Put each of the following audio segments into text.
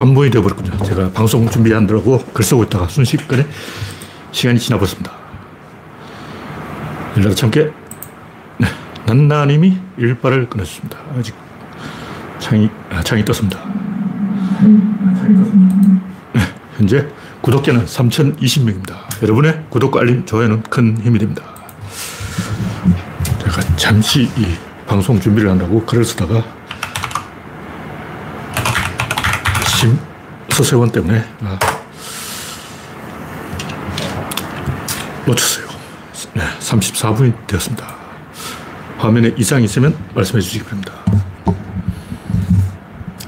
안보이 되어버렸군요. 제가 방송 준비하느라고 글 쓰고 있다가 순식간에 시간이 지나버렸습니다. 연락 참게 네, 난나님이 일발을 끊었습니다. 아직 창이, 아, 창이 떴습니다. 네, 현재 구독자는 3020명입니다. 여러분의 구독과 알림, 좋아요는 큰 힘이 됩니다. 제가 잠시 이 방송 준비를 한다고 글을 쓰다가 심, 서세원 때문에 아, 놓쳤어요. 네, 34분이 되었습니다. 화면에 이상이 있으면 말씀해 주시기 바랍니다.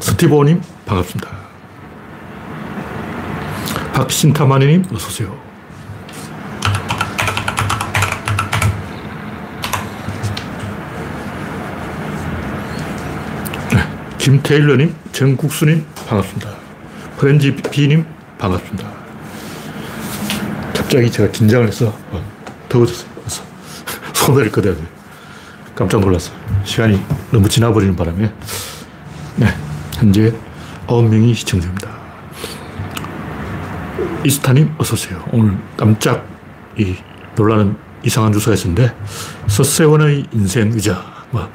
스티브님 반갑습니다. 박신타마니님 어서오세요. 네, 김태일러님, 정국수님 반갑습니다. 프렌지 비님 반갑습니다. 갑자기 제가 긴장을 해서 어, 더워졌어요. 손을 꺼내야 돼 깜짝 놀랐어요. 시간이 너무 지나버리는 바람에 네, 현재 9명이 시청 중입니다. 이스타님 어서오세요. 오늘 깜짝 이 놀라는 이상한 주소가 있었는데 서세원의 인생 의자 뭐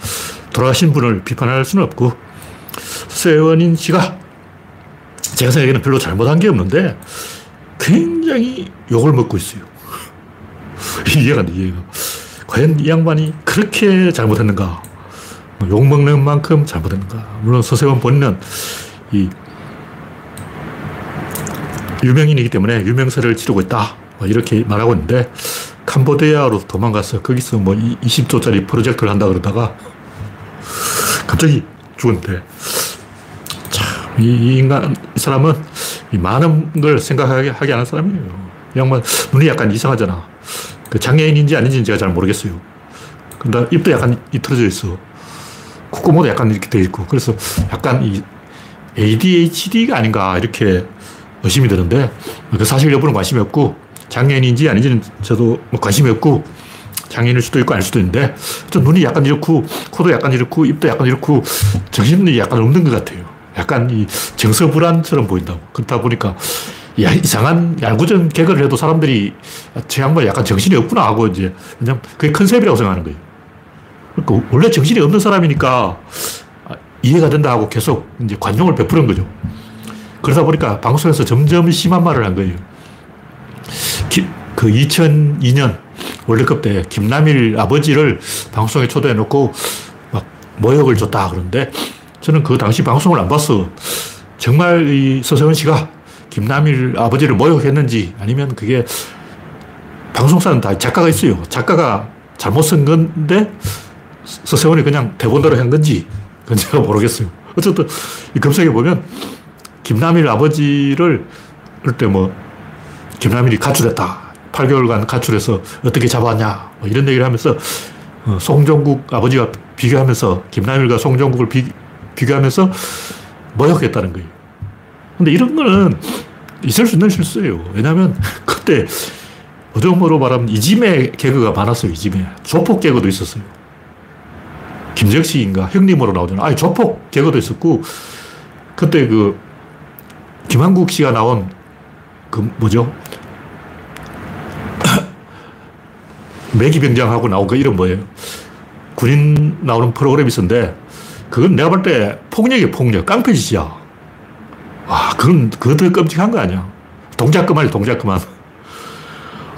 돌아가신 분을 비판할 수는 없고 서세원인 씨가 제가 생각에는 별로 잘못한 게 없는데 굉장히 욕을 먹고 있어요. 이해가 안 돼, 이해가. 과연 이 양반이 그렇게 잘못했는가? 뭐욕 먹는 만큼 잘못했는가? 물론 서세원 본인은 이 유명인이기 때문에 유명세를 치르고 있다. 뭐 이렇게 말하고 있는데 캄보디아로 도망가서 거기서 뭐 20조짜리 프로젝트를 한다 그러다가 갑자기 죽었는데 이 인간, 이 사람은 이 많은 걸 생각하게 하게 하는 사람이에요. 이 양반 눈이 약간 이상하잖아. 그 장애인인지 아닌지는 제가 잘 모르겠어요. 근데 입도 약간 이틀어져 있어. 콧구멍도 약간 이렇게 돼 있고. 그래서 약간 이 ADHD가 아닌가 이렇게 의심이 드는데 그 사실 여부는 관심이 없고 장애인인지 아닌지는 저도 뭐 관심이 없고 장애인일 수도 있고 아닐 수도 있는데 좀 눈이 약간 이렇고 코도 약간 이렇고 입도 약간 이렇고 정신이 약간 없는 것 같아요. 약간 이 정서 불안처럼 보인다고. 그렇다 보니까 야, 이상한 야구전 개그를 해도 사람들이 제 양반 약간 정신이 없구나 하고 이제 그냥 그게 컨셉이라고 생각하는 거예요. 그러니까 원래 정신이 없는 사람이니까 이해가 된다 하고 계속 이제 관용을 베푸는 거죠. 그러다 보니까 방송에서 점점 심한 말을 한 거예요. 기, 그 2002년 월드컵 때 김남일 아버지를 방송에 초대해 놓고 막 모욕을 줬다 그러는데 저는 그 당시 방송을 안 봤어. 정말 이 서세원 씨가 김남일 아버지를 모욕했는지 아니면 그게 방송사는 다 작가가 있어요. 작가가 잘못 쓴 건데 서세원이 그냥 대본대로 한 건지 그건 제가 모르겠어요. 어쨌든 이 검색해 보면 김남일 아버지를 그럴 때뭐 김남일이 가출했다. 8개월간 가출해서 어떻게 잡았냐. 뭐 이런 얘기를 하면서 어, 송종국 아버지가 비교하면서 김남일과 송종국을 비, 비교하면서 모욕했다는 거예요. 근데 이런 거는 있을 수 있는 실수예요. 왜냐하면 그때 어정으로 말하면 이짐의 개그가 많았어요. 이짐에. 조폭 개그도 있었어요. 김정식인가 형님으로 나오잖아. 아니 조폭 개그도 있었고 그때 그 김한국 씨가 나온 그 뭐죠? 매기병장하고 나온 그 이름 뭐예요? 군인 나오는 프로그램이 있었는데 그건 내가 볼 때 폭력이야, 폭력. 깡패 짓이야. 와, 그건, 그거 더 끔찍한 거 아니야. 동작 그만이 동작 그만.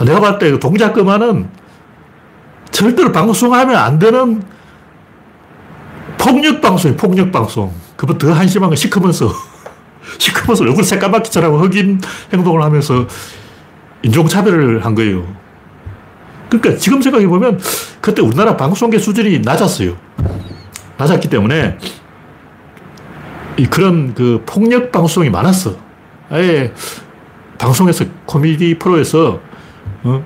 내가 봤을 때그 동작 그만은 절대로 방송하면 안 되는 폭력 방송이 폭력 방송. 그보다 더 한심한 건 시커면서, 시커면서 얼굴 새까맣게 칠하고 흑인 행동을 하면서 인종차별을 한 거예요. 그러니까 지금 생각해보면 그때 우리나라 방송계 수준이 낮았어요. 낮았기 때문에 이 그런 그 폭력 방송이 많았어. 아예 방송에서 코미디 프로에서 어?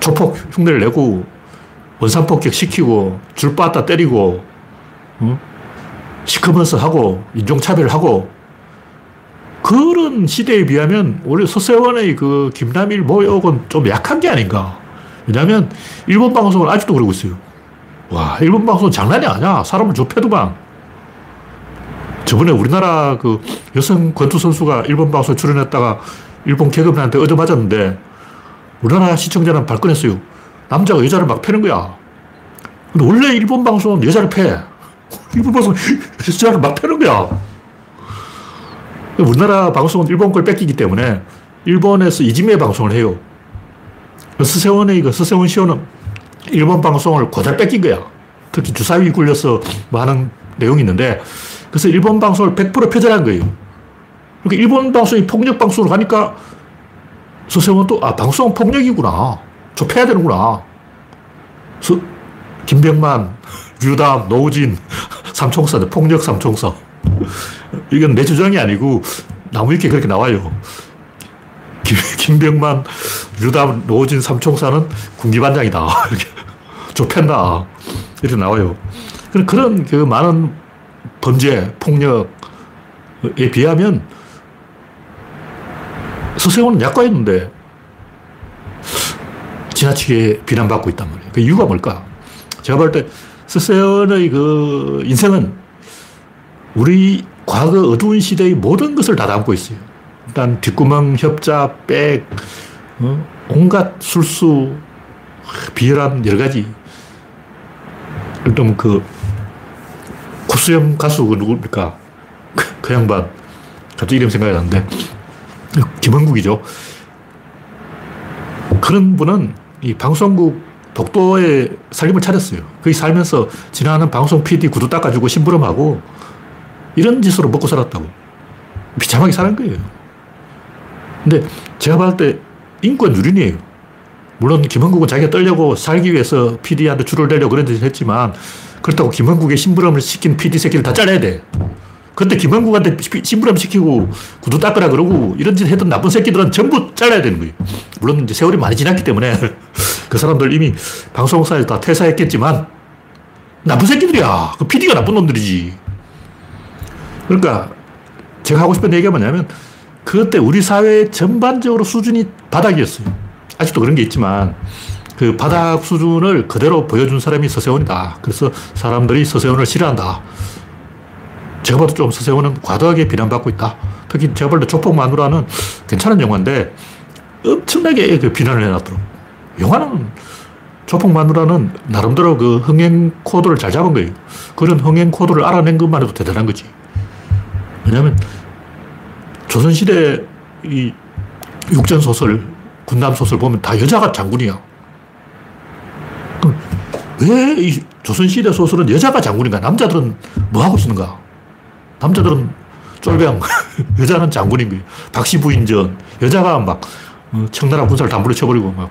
조폭 흉내를 내고 원산 폭격 시키고 줄 빠다 때리고 어? 시커먼서 하고 인종차별하고 그런 시대에 비하면 오히려 서세원의 그 김남일 모욕은 좀 약한 게 아닌가. 왜냐하면 일본 방송은 아직도 그러고 있어요. 와, 일본 방송 장난이 아니야. 사람을 좁혀도만. 저번에 우리나라 그 여성 권투 선수가 일본 방송에 출연했다가 일본 개그맨한테 얻어맞았는데 우리나라 시청자는 발끈했어요. 남자가 여자를 막 패는 거야. 근데 원래 일본 방송은 여자를 패. 일본 방송 여자를 막 패는 거야. 우리나라 방송은 일본 걸 뺏기기 때문에 일본에서 이지메 방송을 해요. 스세원의 그 스세원 시호는 일본 방송을 고달 뺏긴 거야. 특히 주사위 굴려서 많은 내용이 있는데 그래서 일본 방송을 100% 표절한 거예요. 그러니까 일본 방송이 폭력 방송으로 가니까 서세원도 아 방송은 폭력이구나. 좁혀야 되는구나. 서, 김병만, 유담, 노우진, 삼총사, 폭력 삼총사. 이건 내 주장이 아니고 나무 위키에 그렇게 나와요. 김, 김병만, 유담, 노우진, 삼총사는 군기반장이다. 이렇게 좁혔다. 이렇게 나와요. 그런 그 많은 범죄, 폭력에 비하면 서세원은 약과였는데 지나치게 비난받고 있단 말이에요. 그 이유가 뭘까? 제가 볼 때 서세원의 그 인생은 우리 과거 어두운 시대의 모든 것을 다 담고 있어요. 일단 뒷구멍, 협자, 백, 어? 온갖 술수, 비열한 여러 가지. 일단 그 구수염 가수 그 누굽니까? 그, 그 양반. 갑자기 이름 생각이 나는데. 김원국이죠. 그런 분은 이 방송국 독도에 살림을 차렸어요. 거기 살면서 지나는 방송 PD 구두 닦아주고 심부름하고 이런 짓으로 먹고 살았다고. 비참하게 사는 거예요. 근데 제가 봤을 때 인권 유린이에요. 물론 김원국은 자기가 떨려고 살기 위해서 PD한테 줄을 내려고 그런 짓을 했지만 그렇다고 김원국의 심부름을 시킨 PD 새끼를 다 잘라야 돼. 근데 김원국한테 심부름 시키고 구두 닦으라 그러고 이런 짓 했던 나쁜 새끼들은 전부 잘라야 되는 거예요. 물론 이제 세월이 많이 지났기 때문에 그 사람들 이미 방송사에서 다 퇴사했겠지만 나쁜 새끼들이야. 그 PD가 나쁜 놈들이지. 그러니까 제가 하고 싶은 얘기가 뭐냐면 그때 우리 사회 전반적으로 수준이 바닥이었어요. 아직도 그런 게 있지만 그 바닥 수준을 그대로 보여준 사람이 서세원이다. 그래서 사람들이 서세원을 싫어한다. 제가 봐도 좀 서세원은 과도하게 비난받고 있다. 특히 제가 볼 때 조폭 마누라는 괜찮은 영화인데 엄청나게 그 비난을 해놨더라고. 영화는 조폭 마누라는 나름대로 그 흥행 코드를 잘 잡은 거예요. 그런 흥행 코드를 알아낸 것만 해도 대단한 거지. 왜냐하면 조선시대 이 육전 소설, 군남 소설 보면 다 여자가 장군이야. 왜 이 조선시대 소설은 여자가 장군인가? 남자들은 뭐 하고 있는가? 남자들은 쫄병, 여자는 장군인 거예요. 박시부인전, 여자가 막 어, 청나라 군사를 담불에 쳐버리고 막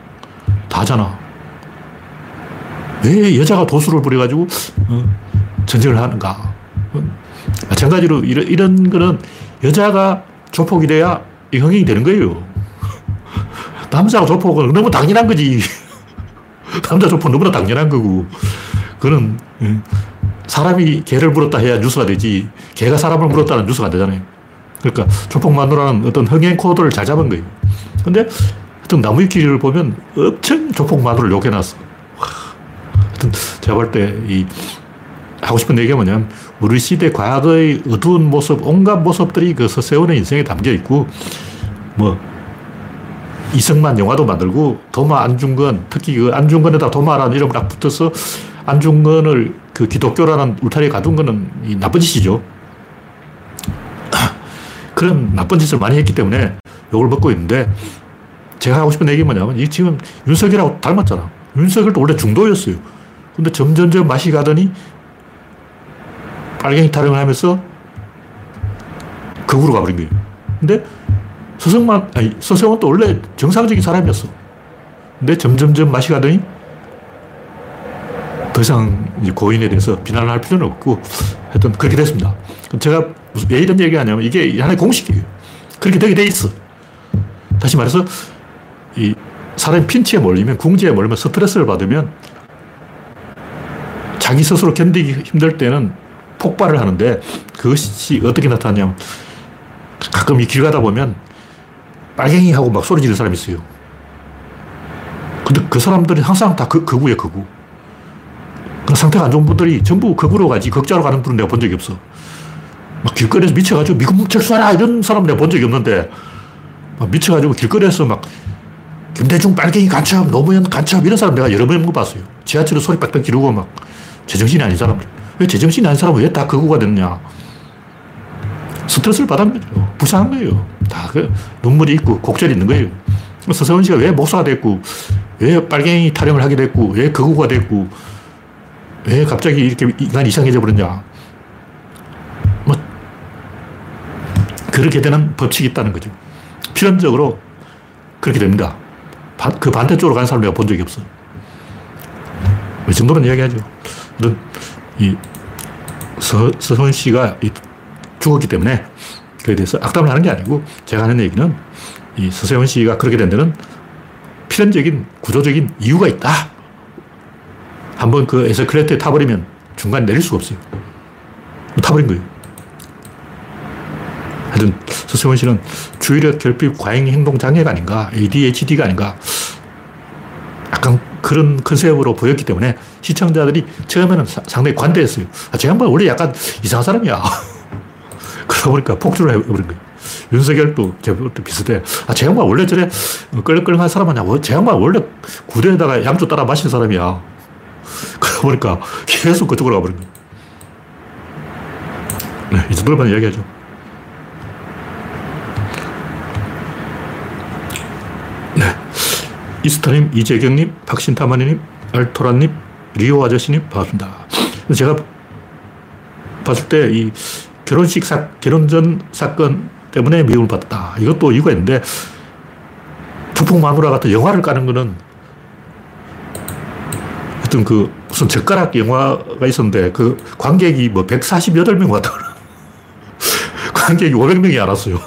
다 하잖아. 왜 여자가 도수를 부려가지고 어, 전쟁을 하는가? 어, 마찬가지로 이런, 이런 거는 여자가 조폭이 돼야 흥행이 되는 거예요. 남자가 조폭은 너무 당연한 거지. 남자 조폭 너무나 당연한 거고. 그는 사람이 개를 물었다 해야 뉴스가 되지. 개가 사람을 물었다는 뉴스가 안 되잖아요. 그러니까 조폭 마누라는 어떤 흥행 코드를 잘 잡은 거예요. 근데 하여튼 나무위키를 보면 엄청 조폭 마누를 욕해놨어. 하여튼 제가 볼 때 이 하고 싶은 얘기가 뭐냐면 우리 시대 과거의 어두운 모습, 온갖 모습들이 그 서세원의 인생에 담겨 있고 뭐 이승만 영화도 만들고 도마 안중근 특히 그 안중근에다 도마라는 이름을 딱 붙어서 안중근을 그 기독교라는 울타리에 가둔 거는 이 나쁜 짓이죠. 그런 나쁜 짓을 많이 했기 때문에 욕을 먹고 있는데 제가 하고 싶은 얘기 뭐냐면 이 지금 윤석열하고 닮았잖아. 윤석열도 원래 중도였어요. 근데 점점점 맛이 가더니 빨갱이 타령을 하면서 극으로 가버린 거예요. 근데 서성만, 아니, 서세원도 원래 정상적인 사람이었어. 근데 점점점 맛이 가더니 더 이상 고인에 대해서 비난을 할 필요는 없고 하여튼 그렇게 됐습니다. 제가 왜 이런 얘기 하냐면 이게 하나의 공식이에요. 그렇게 되게 돼 있어. 다시 말해서 이 사람이 핀치에 몰리면 궁지에 몰리면 스트레스를 받으면 자기 스스로 견디기 힘들 때는 폭발을 하는데 그것이 어떻게 나타나냐면 가끔 이 길 가다 보면 빨갱이 하고 막 소리 지르는 사람이 있어요. 근데 그 사람들이 항상 다 그, 극우에 극우. 상태가 안 좋은 분들이 전부 극으로 가지 극자로 가는 분은 내가 본 적이 없어. 막 길거리에서 미쳐가지고 미국 철수하라 이런 사람 내가 본 적이 없는데 막 미쳐가지고 길거리에서 막 김대중 빨갱이 간첩, 노무현 간첩 이런 사람 내가 여러 번 봤어요. 지하철에 소리 빽빽 지르고 막 제정신이 아닌 사람들. 왜 제정신이 아닌 사람은 왜다 극우가 됐느냐. 스트레스를 받은 거죠. 불쌍한 거예요. 다 그 눈물이 있고 곡절이 있는 거예요. 서세원 씨가 왜 목사가 됐고, 왜 빨갱이 타령을 하게 됐고, 왜 극우가 됐고, 왜 갑자기 이렇게 인간이 이상해져 버렸냐. 뭐, 그렇게 되는 법칙이 있다는 거죠. 필연적으로 그렇게 됩니다. 그 반대쪽으로 가는 사람 내가 본 적이 없어. 이 정도는 이야기하죠. 이 서, 서선 씨가 죽었기 때문에 그에 대해서 악담을 하는 게 아니고 제가 하는 얘기는 이 서세원 씨가 그렇게 된 데는 필연적인 구조적인 이유가 있다. 한번 그 에스컬레이터에 타버리면 중간에 내릴 수가 없어요. 타버린 거예요. 하여튼 서세원 씨는 주의력 결핍 과잉 행동 장애가 아닌가, ADHD가 아닌가, 약간 그런 컨셉으로 보였기 때문에 시청자들이 처음에는 상당히 관대했어요. 아, 저 양반 원래 약간 이상한 사람이야. 그러다 보니까 폭주를 해버린 거예요. 윤석열도 제법도 비슷해. 아, 저 양반 원래 저래 끌끌한 사람 아니야. 뭐, 저 양반 원래 구대에다가 양주 따라 마신 사람이야. 그러다 보니까 계속 그쪽으로 가버린 거예요. 네, 이 정도만 이야기하죠. 네. 이스타님, 이재경님, 박신타마님, 알토라님, 리오 아저씨님, 반갑습니다. 제가 봤을 때 이 결혼식 사, 결혼 전 사건 때문에 미움을 받았다. 이것도 이유가 있는데, 북풍 마누라 같은 영화를 까는 거는 어떤 그 무슨 젓가락 영화가 있었는데 그 관객이 뭐 148명 왔다. 관객이 500명이 안 왔어요.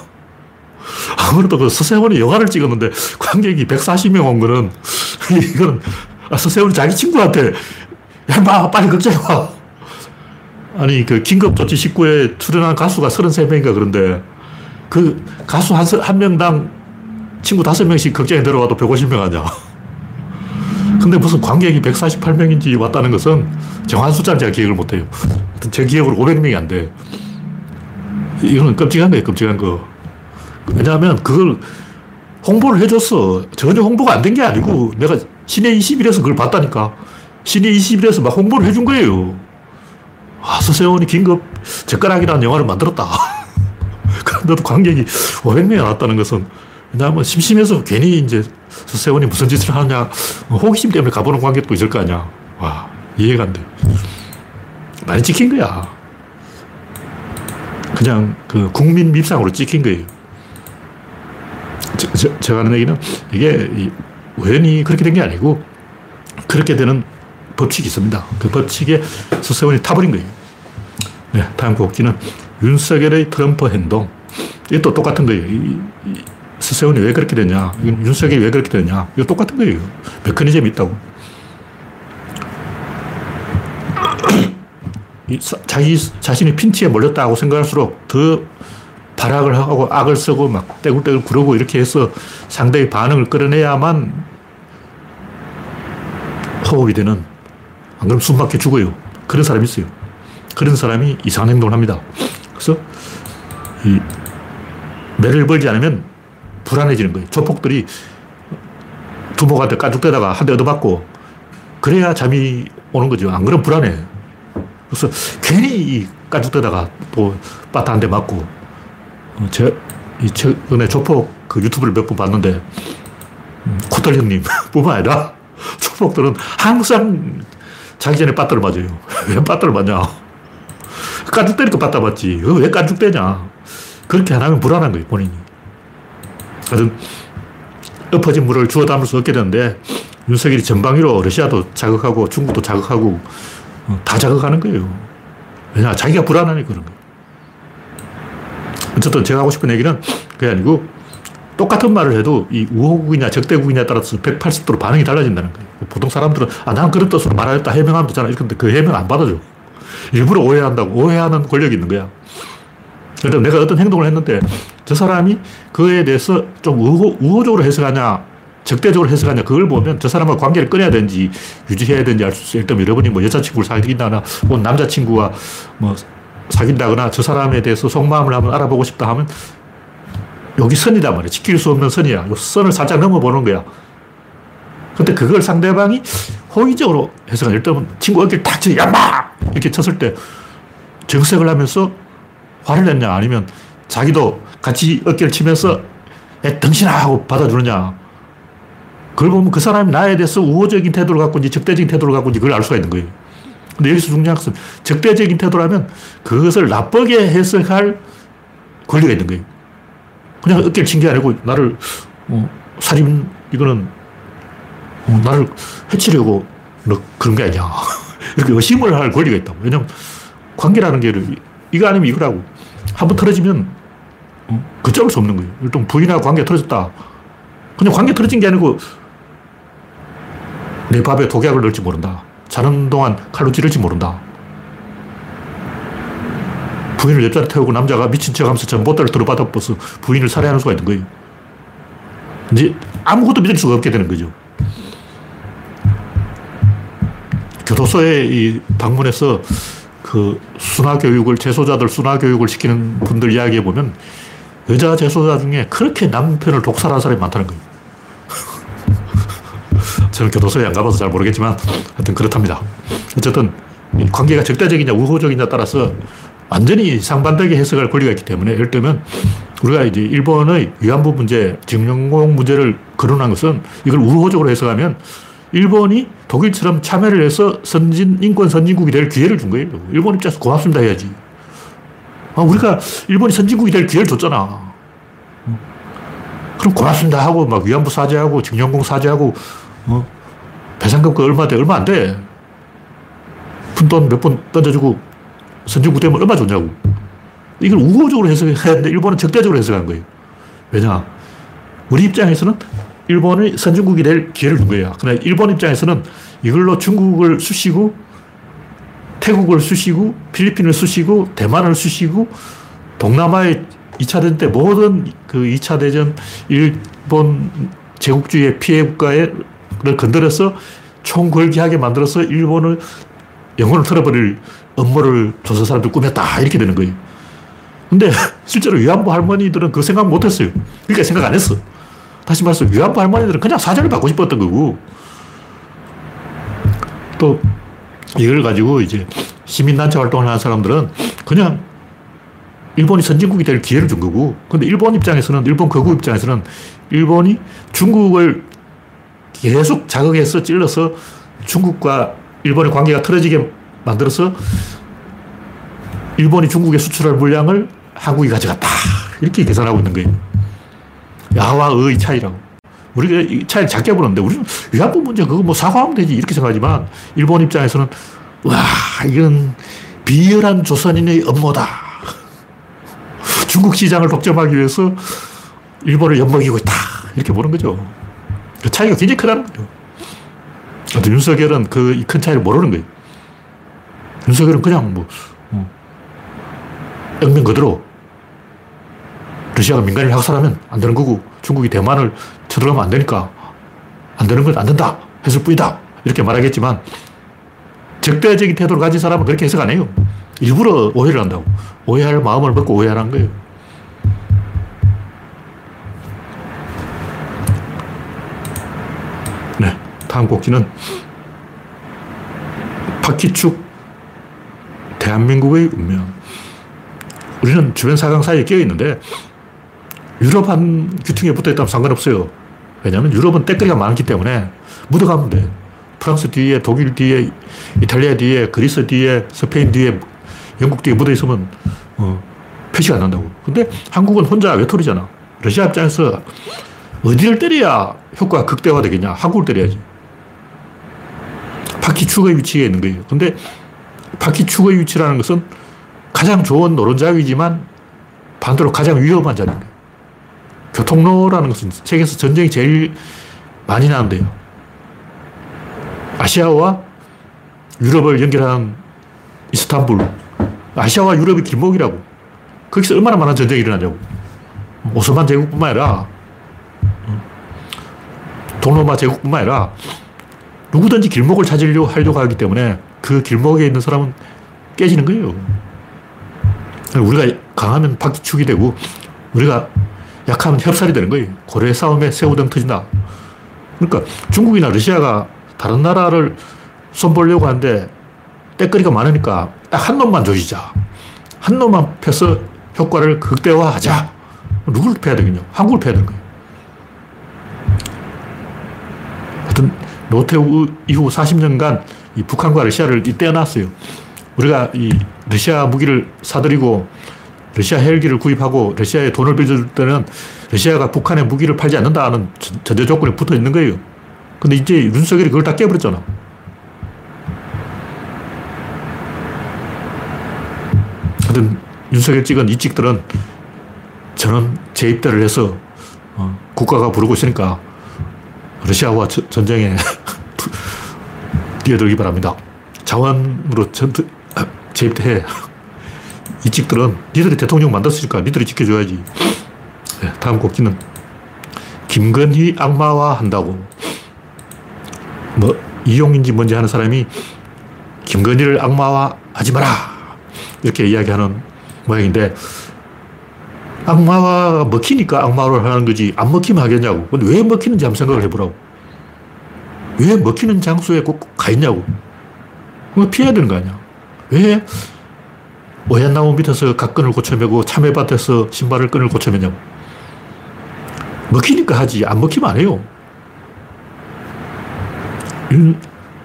아무래도 그 서세원이 영화를 찍었는데 관객이 140명 온 거는 이거는 아, 서세원이 자기 친구한테 야, 마, 빨리 극장에 와. 아니, 그 긴급조치 19에 출연한 가수가 33명인가 그런데 그 가수 한, 한 명당 친구 5명씩 극장에 들어와도 150명 아니야. 근데 무슨 관객이 148명인지 왔다는 것은 정한 숫자는 제가 기억을 못해요. 제 기억으로 500명이 안 돼. 이거는 끔찍한 거예요, 끔찍한 거. 왜냐하면 그걸 홍보를 해줬어. 전혀 홍보가 안 된 게 아니고 내가 시내 21에서 그걸 봤다니까. 시내 21에서 막 홍보를 해준 거예요. 아, 서세원이 긴급 젓가락이라는 영화를 만들었다. 그런데도 관객이 500명이 나왔다는 것은 왜냐하면 심심해서 괜히 이제 서세원이 무슨 짓을 하냐 호기심 때문에 가보는 관객도 있을 거 아니야. 와, 이해가 안 돼. 많이 찍힌 거야. 그냥 그 국민 밉상으로 찍힌 거예요. 저, 제가 하는 얘기는 이게 우연히 그렇게 된 게 아니고 그렇게 되는 법칙이 있습니다. 그 법칙에 서세원이 타버린 거예요. 네, 다음 곡기는 윤석열의 트럼프 행동. 이것도 똑같은 거예요. 이, 이, 서세원이 왜 그렇게 되냐. 윤석열이 왜 그렇게 되냐. 이거 똑같은 거예요. 메커니즘이 있다고. 자기 자신이 핀치에 몰렸다고 생각할수록 더 발악을 하고 악을 쓰고 막 떼굴떼굴 구르고 이렇게 해서 상대의 반응을 끌어내야만 호흡이 되는 안 그러면 숨 막혀 죽어요. 그런 사람이 있어요. 그런 사람이 이상한 행동을 합니다. 그래서 이 매를 벌지 않으면 불안해지는 거예요. 조폭들이 두목한테 까죽대다가 한 대 얻어맞고 그래야 잠이 오는 거죠. 안 그러면 불안해. 그래서 괜히 까죽대다가 또 빠타 한대 맞고 어, 제, 이 최근에 조폭 그 유튜브를 몇 번 봤는데, 음, 코털 형님 뿐만 아니라 조폭들은 항상 자기 전에 빠따를 맞아요. 왜 빠따를 맞냐? 깐죽대니까 빠따 맞지. 왜 깐죽대냐? 그렇게 안 하면 불안한 거예요, 본인이. 하여튼, 엎어진 물을 주워 담을 수 없게 되는데, 윤석열이 전방위로 러시아도 자극하고 중국도 자극하고 어, 다 자극하는 거예요. 왜냐, 자기가 불안하니까 그런 거예요. 어쨌든 제가 하고 싶은 얘기는 그게 아니고 똑같은 말을 해도 이 우호국이냐 적대국이냐에 따라서 180도로 반응이 달라진다는 거예요. 보통 사람들은 아, 난 그런 뜻으로 말하였다 해명하면 되잖아. 이런데 그 해명 안 받아줘. 일부러 오해한다고. 오해하는 권력이 있는 거야. 그래서 내가 어떤 행동을 했는데 저 사람이 그에 대해서 좀 우호, 우호적으로 해석하냐 적대적으로 해석하냐 그걸 보면 저 사람과 관계를 끊어야 되는지 유지해야 되는지 알 수 있어요. 일단 여러분이 뭐 여자친구를 사귀다나 혹은 남자친구와 뭐 사귄다거나 저 사람에 대해서 속마음을 한번 알아보고 싶다 하면 여기 선이다 말이야. 지킬 수 없는 선이야. 요 선을 살짝 넘어보는 거야. 근데 그걸 상대방이 호의적으로 해석을 들면 친구 어깨를 탁 쳐, 야마! 이렇게 쳤을 때 정색을 하면서 화를 냈냐 아니면 자기도 같이 어깨를 치면서 야, 덩신아! 하고 받아주느냐. 그걸 보면 그 사람이 나에 대해서 우호적인 태도를 갖고 있는지 적대적인 태도를 갖고 있는지 그걸 알 수가 있는 거예요. 근데 여기서 중요한 것은 적대적인 태도라면 그것을 나쁘게 해석할 권리가 있는 거예요. 그냥 어깨를 친 게 아니고 나를 어, 살인, 이거는 어, 나를 해치려고 너 그런 게 아니야. 이렇게 의심을 할 권리가 있다고. 왜냐면 관계라는 게 이거 아니면 이거라고. 한번 틀어지면 어, 걷잡을 수 없는 거예요. 일단 부인하고 관계가 틀어졌다. 그냥 관계 틀어진 게 아니고 내 밥에 독약을 넣을지 모른다. 자는 동안 칼로 찌를지 모른다. 부인을 옆자리 태우고 남자가 미친 척 하면서 전봇대를 들어받아 버서 부인을 살해하는 수가 있는 거예요. 이제 아무것도 믿을 수가 없게 되는 거죠. 교도소에 이 방문해서 그 순화 교육을, 재소자들 순화 교육을 시키는 분들 이야기해 보면 여자 재소자 중에 그렇게 남편을 독살한 사람이 많다는 거예요. 저는 교도소에 안 가봐서 잘 모르겠지만 하여튼 그렇답니다. 어쨌든 관계가 적대적이냐 우호적이냐 따라서 완전히 상반되게 해석할 권리가 있기 때문에 예를 들면 우리가 이제 일본의 위안부 문제, 증영공 문제를 거론한 것은 이걸 우호적으로 해석하면 일본이 독일처럼 참여를 해서 선진, 인권 선진국이 될 기회를 준 거예요. 일본 입장에서 고맙습니다 해야지. 아, 우리가 일본이 선진국이 될 기회를 줬잖아. 그럼 고맙습니다 하고 막 위안부 사죄하고 증영공 사죄하고 어? 배상금가 얼마 돼? 얼마 안 돼. 푼돈 몇 번 던져주고 선진국 되면 얼마 좋냐고. 이걸 우호적으로 해석해야 하는데 일본은 적대적으로 해석한 거예요. 왜냐? 우리 입장에서는 일본이 선진국이 될 기회를 준 거예요. 그러나 일본 입장에서는 이걸로 중국을 쑤시고 태국을 쑤시고 필리핀을 쑤시고 대만을 쑤시고 동남아의 2차 대전 때 모든 그 2차 대전 일본 제국주의의 피해 국가 를 건드려서 총궐기하게 만들어서 일본을 영혼을 틀어버릴 업무를 조선 사람들 꾸몄다. 이렇게 되는 거예요. 근데 실제로 위안부 할머니들은 그 생각 못 했어요. 그러니까 생각 안 했어. 다시 말해서 위안부 할머니들은 그냥 사죄를 받고 싶었던 거고 또 이걸 가지고 이제 시민단체 활동을 하는 사람들은 그냥 일본이 선진국이 될 기회를 준 거고 근데 일본 입장에서는 일본 거구 입장에서는 일본이 중국을 계속 자극해서 찔러서 중국과 일본의 관계가 틀어지게 만들어서 일본이 중국에 수출할 물량을 한국이 가져갔다. 이렇게 계산하고 있는 거예요. 야와 의의 차이라고. 우리가 이 차이를 작게 보는데 우리는 위안부 문제 그거 뭐 사과하면 되지 이렇게 생각하지만 일본 입장에서는 와 이건 비열한 조선인의 업무다. 중국 시장을 독점하기 위해서 일본을 엿먹이고 있다. 이렇게 보는 거죠. 그 차이가 굉장히 크다는 거죠. 윤석열은 그 큰 차이를 모르는 거예요. 윤석열은 그냥 뭐, 어, 액면 그대로 러시아가 민간인을 학살하면 안 되는 거고 중국이 대만을 쳐들어가면 안 되니까 안 되는 건 안 된다 했을 뿐이다. 이렇게 말하겠지만 적대적인 태도를 가진 사람은 그렇게 해석 안 해요. 일부러 오해를 한다고. 오해할 마음을 먹고 오해하는 거예요. 다음 곡지는 파키축 대한민국의 운명. 우리는 주변 사강 사이에 끼어 있는데 유럽 한 귀퉁이에 붙어 있다면 상관없어요. 왜냐하면 유럽은 때거리가 많기 때문에 묻어가면 돼. 프랑스 뒤에, 독일 뒤에, 이탈리아 뒤에, 그리스 뒤에, 스페인 뒤에, 영국 뒤에 묻어 있으면 어, 표시가 안 난다고. 근데 한국은 혼자 외톨이잖아. 러시아 입장에서 어디를 때려야 효과가 극대화되겠냐? 한국을 때려야지. 바퀴 축의 위치에 있는 거예요. 근데 바퀴 축의 위치라는 것은 가장 좋은 노른자위지만 반대로 가장 위험한 자리입니다. 교통로라는 것은 세계에서 전쟁이 제일 많이 나는데요. 아시아와 유럽을 연결하는 이스탄불. 아시아와 유럽의 길목이라고. 거기서 얼마나 많은 전쟁이 일어나냐고. 오스만 제국뿐만 아니라 동로마 제국뿐만 아니라 누구든지 길목을 찾으려고 하려고 하기 때문에 그 길목에 있는 사람은 깨지는 거예요. 우리가 강하면 박기축이 되고 우리가 약하면 협살이 되는 거예요. 고래 싸움에 새우등 터진다. 그러니까 중국이나 러시아가 다른 나라를 손보려고 하는데 때거리가 많으니까 한 놈만 조지자. 한 놈만 패서 효과를 극대화하자. 누굴 패야 되겠냐? 한국을 패야 되는 거예요. 하여튼 노태우 이후 40년간 이 북한과 러시아를 떼어놨어요. 우리가 이 러시아 무기를 사들이고 러시아 헬기를 구입하고 러시아에 돈을 빌려줄 때는 러시아가 북한에 무기를 팔지 않는다는 전제 조건이 붙어 있는 거예요. 근데 이제 윤석열이 그걸 다 깨버렸잖아. 하여튼 윤석열 찍은 이 찍들은 저는 재입대를 해서 어, 국가가 부르고 있으니까 러시아와 저, 전쟁에 뛰어들기 바랍니다. 자원으로 전투, 재입대해. 이 찍들은 니들이 대통령 만들었으니까 니들이 지켜줘야지. 네, 다음 곡기는 김건희 악마화 한다고. 뭐, 이용인지 뭔지 하는 사람이 김건희를 악마화 하지 마라. 이렇게 이야기하는 모양인데, 악마화가 먹히니까 악마화를 하는 거지, 안 먹히면 하겠냐고. 근데 왜 먹히는지 한번 생각을 해보라고. 왜 먹히는 장소에 꼭 가 있냐고. 그거 피해야 되는 거 아니야. 왜 오얏 나무 밑에서 각끈을 고쳐매고 참외밭에서 신발을 끈을 고쳐매냐고. 먹히니까 하지. 안 먹히면 안 해요.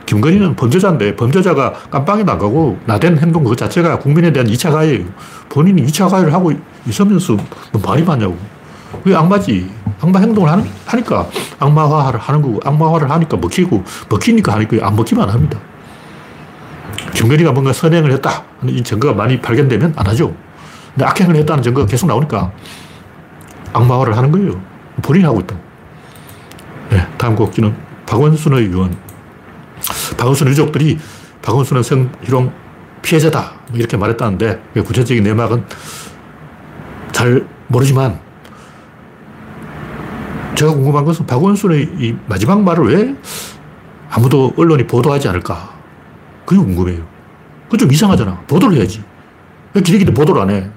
김건희는 범죄자인데 범죄자가 깜빵에 나가고 나댄 행동 그 자체가 국민에 대한 2차 가해예요. 본인이 2차 가해를 하고 있으면서 뭐 말이 많냐고. 그게 악마지. 악마 행동을 하는, 하니까 악마화를 하는 거고 악마화를 하니까 먹히고 먹히니까 하니까 안안 합니다. 김건희가 뭔가 선행을 했다. 이 증거가 많이 발견되면 안 하죠. 근데 악행을 했다는 증거가 계속 나오니까 악마화를 하는 거예요. 본인이 하고 있다. 네, 다음 곡지는 박원순의 유언. 박원순 유족들이 박원순은 성희롱 피해자다. 뭐 이렇게 말했다는데 구체적인 내막은 잘 모르지만 제가 궁금한 것은 박원순의 이 마지막 말을 왜 아무도 언론이 보도하지 않을까? 그게 궁금해요. 그좀 이상하잖아. 보도를 해야지. 왜 기레기들 보도를 안 해?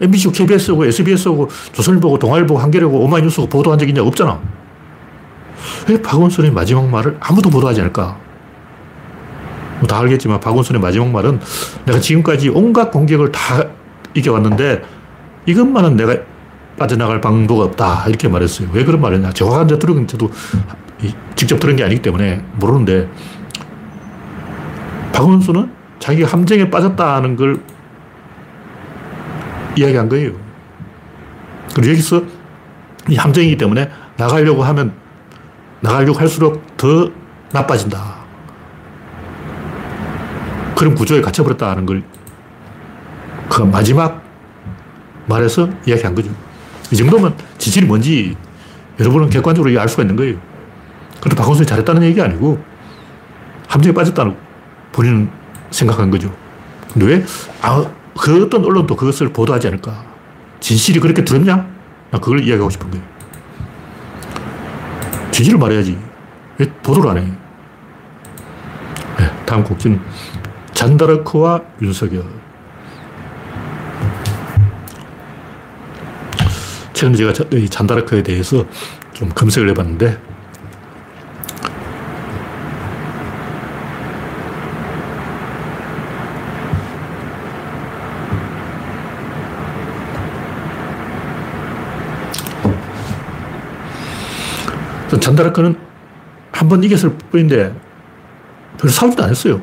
MBC고 KBS고 SBS고 조선일보고 동아일보고 한겨레고 오마이뉴스고 보도한 적 있냐? 없잖아. 왜 박원순의 마지막 말을 아무도 보도하지 않을까? 뭐 다 알겠지만 박원순의 마지막 말은 내가 지금까지 온갖 공격을 다 이겨왔는데 이것만은 내가 빠져나갈 방도가 없다. 이렇게 말했어요. 왜 그런 말을 했냐. 정확한 저 들은 저도 직접 들은 게 아니기 때문에 모르는데 박원순은 자기가 함정에 빠졌다는 걸 이야기한 거예요. 그리고 여기서 이 함정이기 때문에 나가려고 하면 나가려고 할수록 더 나빠진다. 그런 구조에 갇혀버렸다는 걸 그 마지막 말에서 이야기한 거죠. 이 정도면 지질이 뭔지 여러분은 객관적으로 알 수가 있는 거예요. 그런데 박원순이 잘했다는 얘기 아니고 함정에 빠졌다는 본인은 생각한 거죠. 근데 왜, 아, 그 어떤 언론도 그것을 보도하지 않을까? 진실이 그렇게 두렵냐? 나 그걸 이야기하고 싶은 거예요. 진실을 말해야지. 왜 보도를 안 해? 네, 다음 곡지는 잔다르크와 윤석열. 최근 제가 이 잔다르크에 대해서 좀 검색을 해봤는데, 잔다르크는 한 번 이겼을 뿐인데 별로 싸우지도 않았어요.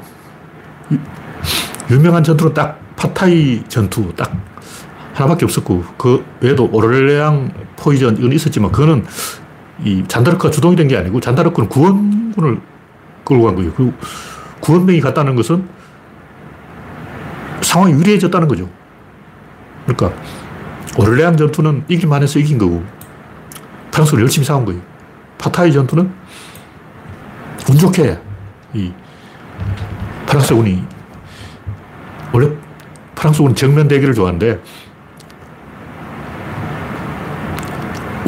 유명한 전투는 딱 파타이 전투 딱 하나밖에 없었고 그 외에도 오를레앙 포이전 이건 있었지만 그거는 이 잔다르크가 주동이 된 게 아니고 잔다르크는 구원군을 끌고 간 거예요. 그 구원병이 갔다는 것은 상황이 유리해졌다는 거죠. 그러니까 오를레앙 전투는 이길만 해서 이긴 거고 프랑스가 열심히 싸운 거예요. 파타이 전투는 운 좋게 이 프랑스군이 원래 프랑스군은 정면 대결을 좋아하는데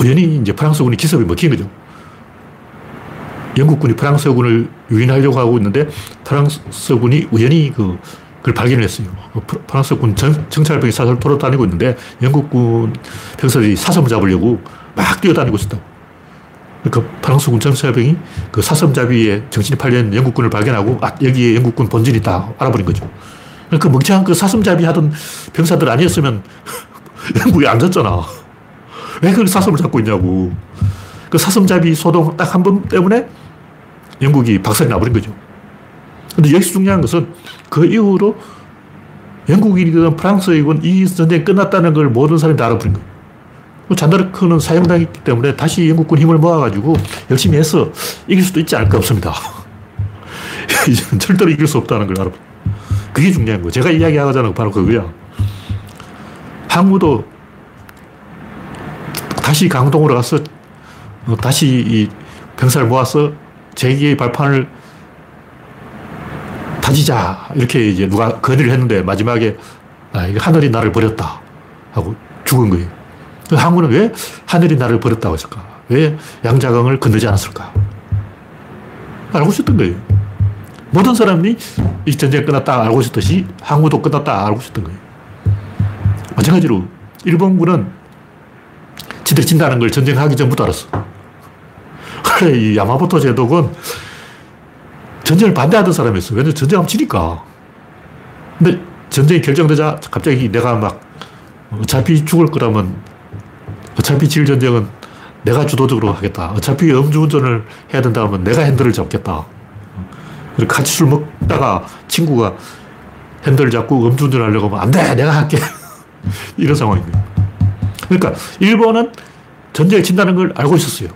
우연히 이제 프랑스군이 기습이 먹힌 거죠. 영국군이 프랑스군을 유인하려고 하고 있는데 프랑스군이 우연히 그 그걸 발견했어요. 프랑스군 정찰병이 사설 돌아다니고 있는데 영국군 병사들이 사슴을 잡으려고 막 뛰어다니고 있었다고. 그러니까 프랑스군 정찰병이 그 사슴잡이에 정신이 팔려있는 영국군을 발견하고 아, 여기에 영국군 본진이 있다 알아버린 거죠. 그러니까 멍청한 그 사슴잡이 하던 병사들 아니었으면 영국이 안 졌잖아. 왜그 사슴을 잡고 있냐고. 그 사슴잡이 소동 딱 한 번 때문에 영국이 박살이 나버린 거죠. 근데 여기서 중요한 것은 그 이후로 영국이든 프랑스이건 이 전쟁이 끝났다는 걸 모든 사람이 다 알아버린 거예요. 잔다르크는 사형당했기 때문에 다시 영국군 힘을 모아가지고 열심히 해서 이길 수도 있지 않을까 없습니다. 이제는 절대로 이길 수 없다는 걸 알아. 그게 중요한 거예요. 제가 이야기하자는 바로 그거야. 항우도 다시 강동으로 가서 어, 다시 이 병사를 모아서 재기의 발판을 다지자. 이렇게 이제 누가 건의를 했는데 마지막에 아, 하늘이 나를 버렸다. 하고 죽은 거예요. 그 항구는 왜 하늘이 나를 버렸다고 했을까? 왜 양자강을 건너지 않았을까? 알고 있었던 거예요. 모든 사람이 이 전쟁이 끝났다 알고 있었듯이 항구도 끝났다 알고 있었던 거예요. 마찬가지로 일본군은 지들이 진다는 걸 전쟁하기 전부터 알았어. 그래, 이 야마모토 제독은 전쟁을 반대하던 사람이었어. 왜냐면 전쟁하면 지니까. 근데 전쟁이 결정되자 갑자기 내가 막 어차피 죽을 거라면 어차피 질 전쟁은 내가 주도적으로 하겠다. 어차피 음주운전을 해야 된다 면 내가 핸들을 잡겠다. 그리고 같이 술 먹다가 친구가 핸들을 잡고 음주운전 하려고 하면 안 돼! 내가 할게. 이런 거예요. 그러니까 일본은 전쟁에 진다는 걸 알고 있었어요.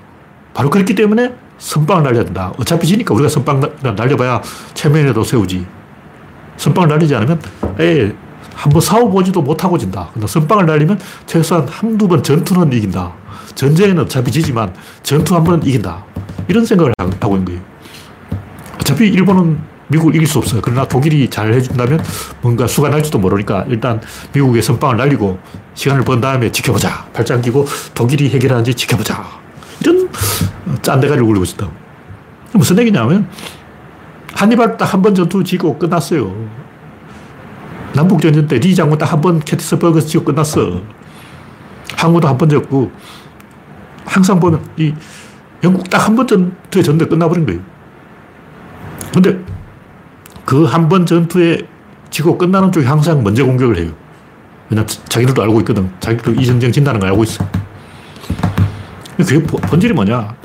바로 그렇기 때문에 선빵을 날려야 된다. 어차피 지니까 우리가 선빵 날려봐야 체면이라도 세우지. 선빵을 날리지 않으면, 에 한번 싸워보지도 못하고 진다. 근데 선빵을 날리면 최소한 한두 번 전투는 이긴다. 전쟁에는 어차피 지지만 전투 한 번은 이긴다. 이런 생각을 하고 있는 거예요. 어차피 일본은 미국을 이길 수 없어요. 그러나 독일이 잘 해준다면 뭔가 수가 날지도 모르니까 일단 미국의 선빵을 날리고 시간을 번 다음에 지켜보자. 발장 끼고 독일이 해결하는지 지켜보자. 이런 짠데가리를 굴리고 있었다. 무슨 얘기냐면 한니발 딱 한 번 전투 지고 끝났어요. 남북전쟁 때 리 장군 딱 한 번 캐티스버그 지고 끝났어. 항구도 한 번 졌고 항상 보면 이 영국 딱 한 번 전투에 졌는데 끝나버린 거예요. 근데 그 한 번 전투에 지고 끝나는 쪽이 항상 먼저 공격을 해요. 왜냐면 자기들도 알고 있거든. 자기도 이 전쟁 진다는 걸 알고 있어. 그게 본질이 뭐냐?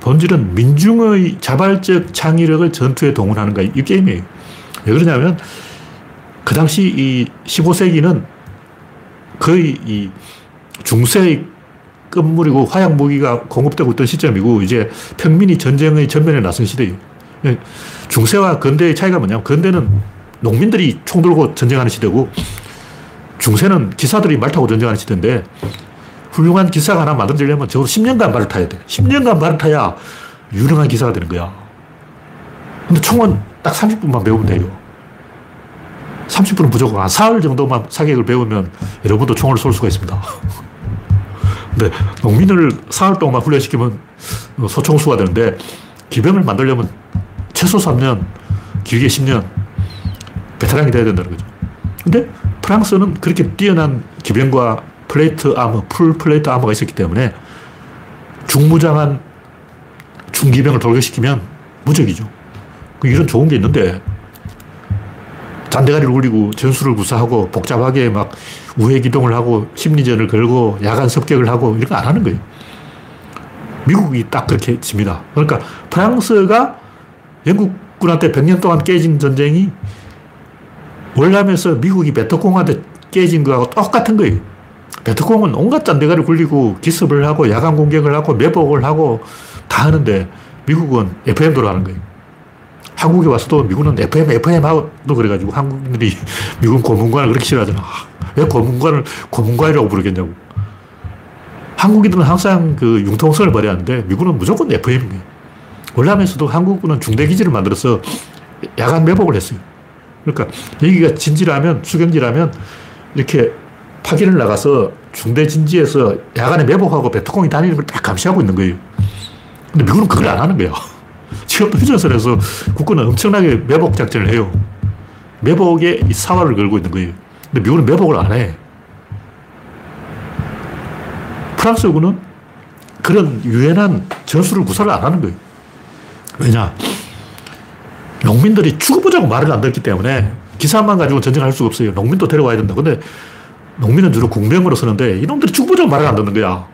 본질은 민중의 자발적 창의력을 전투에 동원하는 거야. 이 게임이에요. 왜 그러냐면, 그 당시 이 15세기는 거의 이 중세의 끝물이고 화약 무기가 공급되고 있던 시점이고, 이제 평민이 전쟁의 전면에 나선 시대예요. 중세와 근대의 차이가 뭐냐면, 근대는 농민들이 총 들고 전쟁하는 시대고, 중세는 기사들이 말 타고 전쟁하는 시대인데, 훌륭한 기사가 하나 만들려면 적어도 10년간 말을 타야 돼. 10년간 말을 타야 유능한 기사가 되는 거야. 근데 총은 딱 30분만 배우면 돼요. 30분은 부족한 한 사흘 정도만 사격을 배우면 여러분도 총을 쏠 수가 있습니다. 근데 농민을 사흘 동안 훈련시키면 소총수가 되는데 기병을 만들려면 최소 3년, 길게 10년 베테랑이 돼야 된다는 거죠. 근데 프랑스는 그렇게 뛰어난 기병과 plate armor, full plate armor가 있었기 때문에 중무장한 중기병을 돌격시키면 무적이죠. 그 이런 좋은 게 있는데 잔대가리를 굴리고 전술을 구사하고 복잡하게 막 우회 기동을 하고 심리전을 걸고 야간 습격을 하고 이런 거 안 하는 거예요. 미국이 딱 그렇게 집니다. 그러니까 프랑스가 영국군한테 100년 동안 깨진 전쟁이 월남에서 미국이 베트콩한테 깨진 거하고 똑같은 거예요. 베트콩은 온갖 짠대가리 굴리고 기습을 하고 야간 공격을 하고 매복을 하고 다 하는데 미국은 FM도로 하는 거예요. 한국에 와서도 미국은 FM, FM 하고 그래가지고 한국인들이 미국 고문관을 그렇게 싫어하잖아. 왜 고문관을 고문관이라고 부르겠냐고. 한국인들은 항상 그 융통성을 발휘하는데 미국은 무조건 FM이에요. 월남에서도 한국군은 중대기지를 만들어서 야간 매복을 했어요. 그러니까 여기가 진지라면, 수경지라면 이렇게 파견을 나가서 중대 진지에서 야간에 매복하고 베트콩이 다니는 걸 딱 감시하고 있는 거예요. 근데 미국은 그걸 안 하는 거예요. 지금도 휴전선에서 국군은 엄청나게 매복 작전을 해요. 매복에 이 사활을 걸고 있는 거예요. 근데 미국은 매복을 안 해. 프랑스군은 그런 유연한 전술을 구사를 안 하는 거예요. 왜냐? 농민들이 죽어보자고 말을 안 듣기 때문에 기사만 가지고 전쟁할 수가 없어요. 농민도 데려와야 된다. 근데 농민은 주로 궁병으로 쓰는데 이놈들이 죽어보자고 말을 안 듣는 거야.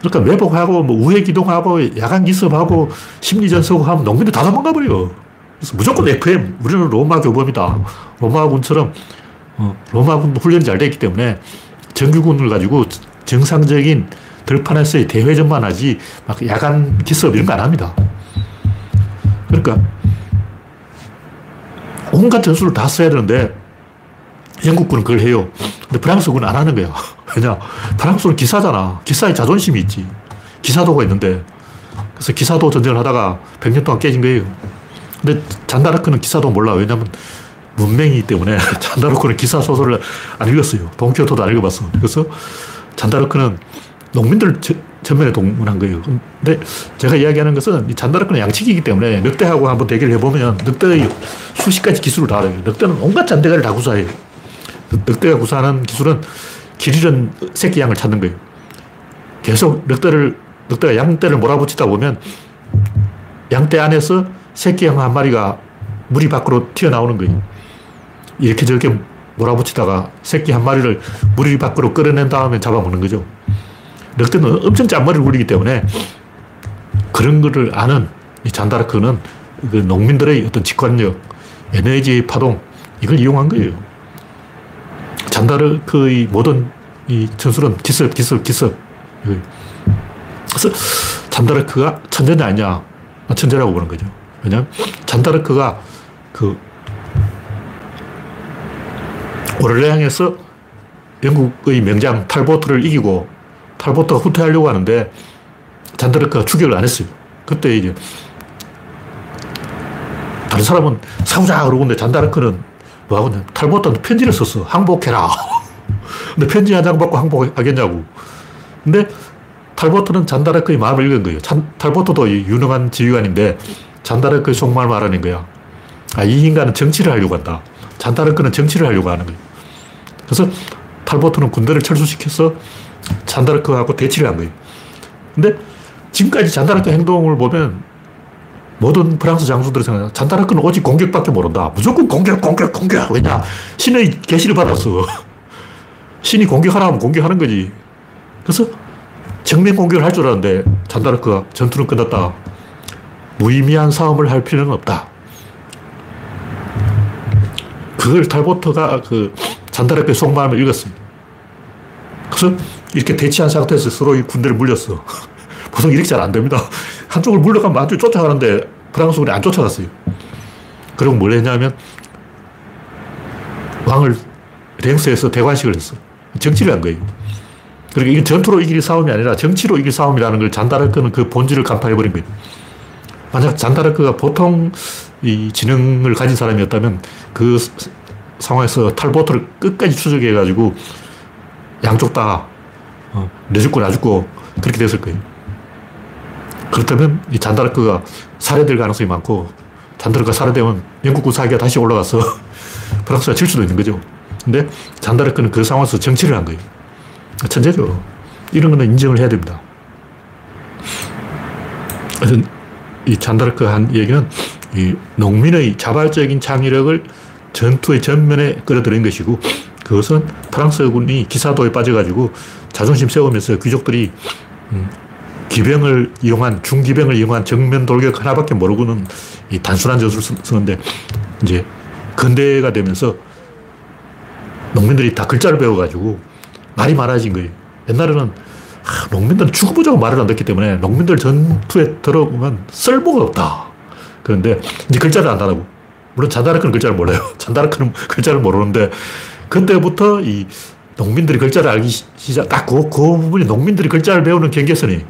그러니까 매복하고 뭐 우회 기동하고 야간 기습하고 심리전서고 하면 농민들 다 도망가 버려. 그래서 무조건 FM. 우리는 로마 교범이다. 로마군처럼 어, 로마군 훈련이 잘 되기 때문에 정규군을 가지고 정상적인 들판에서의 대회전만 하지 막 야간 기습 이런 거 안 합니다. 그러니까 온갖 전술을 다 써야 되는데 영국군은 그걸 해요. 근데 프랑스군은 안 하는 거야. 왜냐? 프랑스는 기사잖아. 기사에 자존심이 있지. 기사도가 있는데. 그래서 기사도 전쟁을 하다가 100년 동안 깨진 거예요. 근데 잔다르크는 기사도 몰라. 왜냐면 문맹이기 때문에 잔다르크는 기사 소설을 안 읽었어요. 돈키호테도 안 읽어봤어. 그래서 잔다르크는 농민들 전면에 동원한 거예요. 근데 제가 이야기하는 것은 이 잔다르크는 양측이기 때문에 늑대하고 한번 대결을 해보면 늑대의 수십 가지 기술을 다 알아요. 늑대는 온갖 잔대가를 다 구사해요. 늑대가 구사하는 기술은 길 잃은 새끼 양을 찾는 거예요. 계속 늑대를, 늑대가 양떼를 몰아붙이다 보면 양떼 안에서 새끼 양 한 마리가 무리 밖으로 튀어나오는 거예요. 이렇게 저렇게 몰아붙이다가 새끼 한 마리를 무리 밖으로 끌어낸 다음에 잡아먹는 거죠. 늑대는 엄청 짠머리를 굴리기 때문에 그런 거를 아는 이 잔다르크는 그 농민들의 어떤 직관력, 에너지 파동, 이걸 이용한 거예요. 잔다르크의 모든 이 전술은 기습, 기습, 기습. 그래서 잔다르크가 천재냐 아니냐. 천재라고 보는 거죠. 왜냐면 잔다르크가 그 오를레항에서 영국의 명장 탈보트를 이기고 탈보트가 후퇴하려고 하는데 잔다르크가 추격을 안 했어요. 그때 이제 다른 사람은 싸우자 그러고 있는데 잔다르크는 뭐하고 탈보트한테 편지를 썼어. 항복해라. 근데 편지 한 장 받고 항복하겠냐고. 근데 탈보트는 잔다르크의 마음을 읽은 거예요. 잔, 탈보트도 유능한 지휘관인데 잔다르크의 속마음을 알아낸 거야. 아, 이 인간은 정치를 하려고 한다. 잔다르크는 정치를 하려고 하는 거예요. 그래서 탈보트는 군대를 철수시켜서 잔다르크하고 대치를 한 거예요. 근데 지금까지 잔다르크 행동을 보면 모든 프랑스 장수들이 생각해 잔다르크는 오직 공격밖에 모른다. 무조건 공격, 공격, 공격. 왜냐? 신의 계시를 받았어. 신이 공격하라 면 공격하는 거지. 그래서 정면 공격을 할 줄 알았는데 잔다르크가 전투는 끝났다. 무의미한 싸움을 할 필요는 없다. 그걸 탈보트가 그 잔다르크의 속마음을 읽었습니다. 그래서 이렇게 대치한 상태에서 서로 이 군대를 물렸어. 보통 이렇게 잘 안 됩니다. 한쪽을 물러가면 한쪽 쫓아가는데 프랑스군이 안 쫓아갔어요. 그리고 뭘 했냐면 왕을 랭스에서 대관식을 했어. 정치를 한 거예요. 그러니까 이게 전투로 이길 싸움이 아니라 정치로 이길 싸움이라는 걸 잔다르크는 그 본질을 간파해버린 거예요. 만약 잔다르크가 보통 이 지능을 가진 사람이었다면 그 상황에서 탈보트를 끝까지 추적해가지고 양쪽 다 어, 내 죽고 나 죽고 그렇게 됐을 거예요. 그렇다면 이 잔다르크가 살해될 가능성이 많고 잔다르크가 살해되면 영국군 사기가 다시 올라가서 프랑스가 질 수도 있는 거죠. 근데 잔다르크는 그 상황에서 정치를 한 거예요. 천재죠. 이런 거는 인정을 해야 됩니다. 그래서 이 잔다르크 한 얘기는 이 농민의 자발적인 창의력을 전투의 전면에 끌어들인 것이고 그것은 프랑스군이 기사도에 빠져가지고 자존심 세우면서 귀족들이 음, 기병을 이용한 중기병을 이용한 정면 돌격 하나밖에 모르고는 이 단순한 전술을 쓰는데 이제 근대가 되면서 농민들이 다 글자를 배워가지고 말이 많아진 거예요. 옛날에는 아, 농민들은 죽어보자고 말을 안 듣기 때문에 농민들 전투에 들어보면 쓸모가 없다. 그런데 이제 글자를 안다고. 물론 잔다르크는 글자를 몰라요. 잔다르크는 글자를 모르는데 그때부터 이 농민들이 글자를 알기 시작, 딱 그, 그 부분이 농민들이 글자를 배우는 경계선이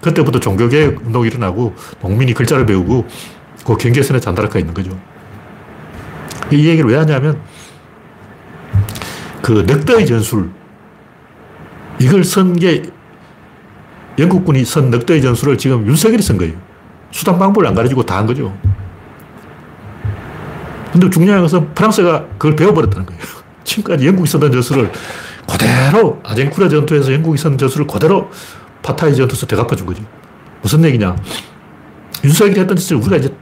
그때부터 종교개혁 운동이 일어나고 농민이 글자를 배우고 그 경계선에 잔다르크가 있는 거죠. 이 얘기를 왜 하냐면 그 늑대의 전술 이걸 쓴 게 영국군이 쓴 늑대의 전술을 지금 윤석열이 쓴 거예요. 수단 방법을 안 가르치고 다 한 거죠. 근데 중요한 것은 프랑스가 그걸 배워버렸다는 거예요. 지금까지 영국이 쓰던 저수를 그대로 아젠쿠라 전투에서 영국이 쓰던 저수를 그대로 파타이 전투에서 되갚아준 거죠. 무슨 얘기냐. 윤석열이 했던 짓을 우리가 이제